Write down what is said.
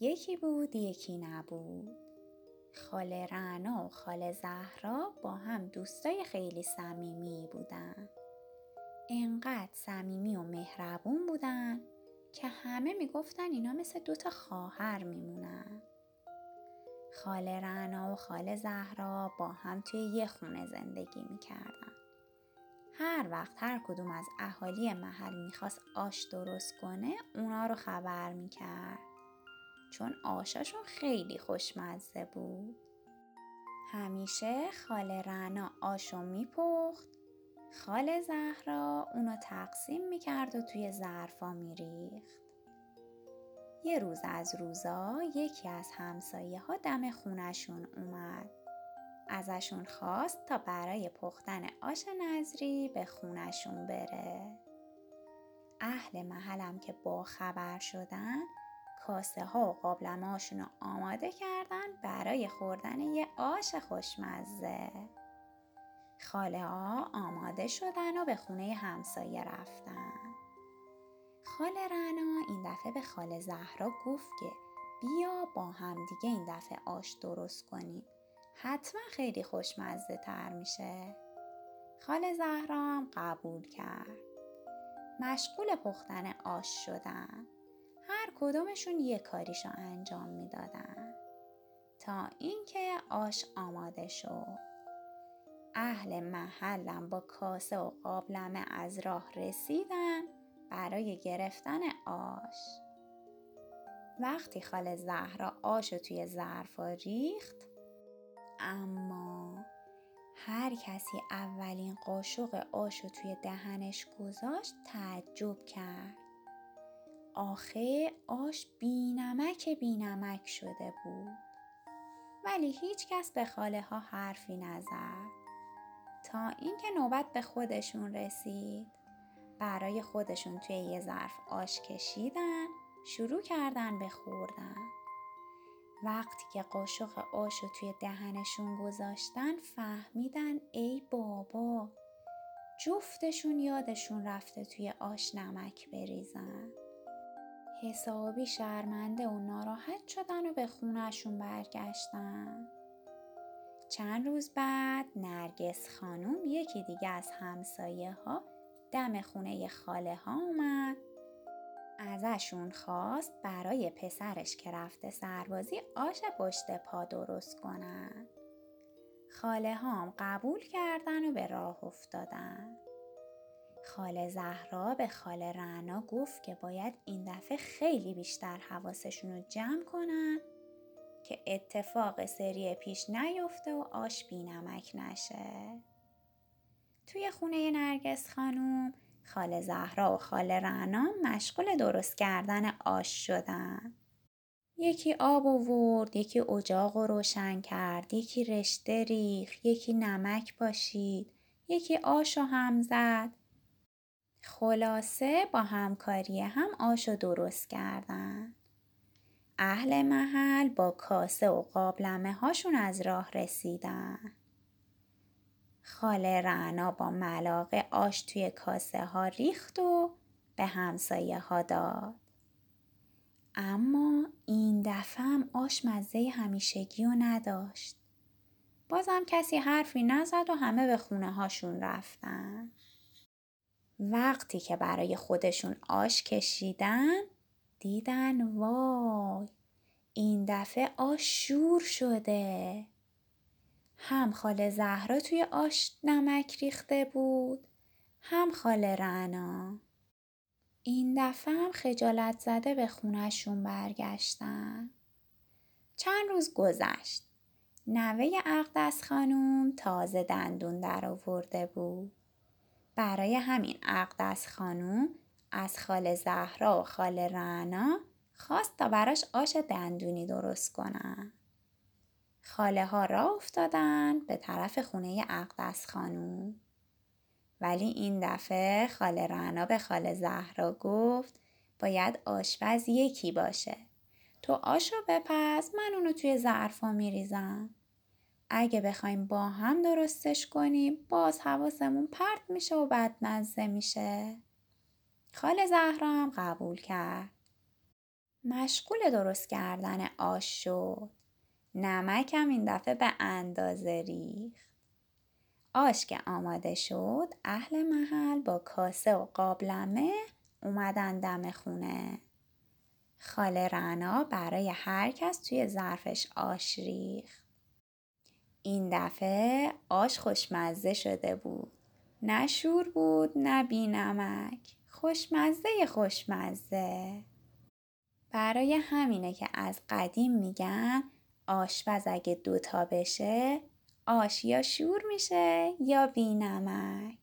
یکی بود یکی نبود. خاله رعنا و خاله زهرا با هم دوستای خیلی صمیمی بودن. انقدر صمیمی و مهربون بودن که همه می‌گفتن اینا مثل دوتا خواهر میمونن. خاله رعنا و خاله زهرا با هم توی یه خونه زندگی می‌کردن. هر وقت هر کدوم از اهالی محل می‌خواست آش درست کنه اونا رو خبر می‌کرد. چون آشاشون خیلی خوشمزه بود. همیشه خاله رعنا آشو میپخت خاله زهرا اونو تقسیم می‌کرد و توی ظرفا میریخت. یه روز از روزا یکی از همسایه ها دم خونشون اومد. ازشون خواست تا برای پختن آش نظری به خونشون بره. اهل محلم که با خبر شدن کاسه ها و قابلمهاشون رو آماده کردن برای خوردن یه آش خوشمزه. خاله ها آماده شدن و به خونه همسایه رفتن. خاله رنا این دفعه به خاله زهرا گفت که بیا با هم دیگه این دفعه آش درست کنیم. حتما خیلی خوشمزه تر میشه. خاله زهرا هم قبول کرد. مشغول پختن آش شدن. هر کدومشون یه کاریشو انجام می‌دادن. تا اینکه آش آماده شد. اهل محلم با کاسه و قابلمه از راه رسیدن برای گرفتن آش. وقتی خاله زهرا آش توی ظرفا ریخت اما هر کسی اولین قاشق آش رو توی دهنش گذاشت تعجب کرد. آخه آش بینمک بینمک شده بود. ولی هیچ کس به خاله ها حرفی نزد. تا اینکه نوبت به خودشون رسید. برای خودشون توی یه ظرف آش کشیدن شروع کردن به خوردن. وقتی که قاشق آش رو توی دهنشون گذاشتن فهمیدن ای بابا جفتشون یادشون رفته توی آش نمک بریزن. حسابی شرمنده و ناراحت شدن و به خونشون برگشتن چند روز بعد نرگس خانوم یکی دیگه از همسایه ها دم خونه خاله ها اومد ازشون خواست برای پسرش که رفته سربازی آش پشت پا درست کنن. خاله هام قبول کردن و به راه افتادن. خاله زهرا به خاله رعنا گفت که باید این دفعه خیلی بیشتر حواسشون رو جمع کنن که اتفاق سری پیش نیفته و آش بینمک نشه. توی خونه نرگس خانوم خاله زهرا و خاله رعنا مشغول درست کردن آش شدن. یکی آب آورد، یکی اجاق رو روشن کرد، یکی رشته ریخ، یکی نمک پاشید، یکی آش و هم زد. خلاصه با همکاری هم آش رو درست کردن. اهل محل با کاسه و قابلمه هاشون از راه رسیدن. خاله رعنا با ملاقه آش توی کاسه ها ریخت و به همسایه ها داد. اما این دفعه هم آش مزه همیشگی و نداشت. بازم کسی حرفی نزد و همه به خونه هاشون رفتن. وقتی که برای خودشون آش کشیدن دیدن وای این دفعه آش شور شده. هم خاله زهرا توی آش نمک ریخته بود هم خاله رعنا. این دفعه هم خجالت زده به خونشون برگشتن. چند روز گذشت. نوه اقدس خانوم تازه دندون در آورده بود. برای همین اقدس خانوم از خاله زهرا و خاله رعنا خواست تا براش آش دندونی درست کنن خاله ها را افتادن به طرف خونه اقدس خانوم. ولی این دفعه خاله رعنا به خاله زهرا گفت باید آشپز یکی باشه. تو آشو بپز من اونو توی ظرفا میریزم. اگه بخوایم با هم درستش کنیم باز حواسمون پرت میشه و بدمزه میشه. خاله زهرا هم قبول کرد. مشغول درست کردن آش شد. نمکم این دفعه به اندازه ریخت. آش که آماده شد اهل محل با کاسه و قابلمه اومدن دم خونه. خاله رنا برای هر کس توی ظرفش آش ریخت. این دفعه آش خوشمزه شده بود. نه شور بود نه بی نمک. خوشمزه خوشمزه. برای همینه که از قدیم میگن آشپز اگه دوتا بشه آش یا شور میشه یا بی نمک.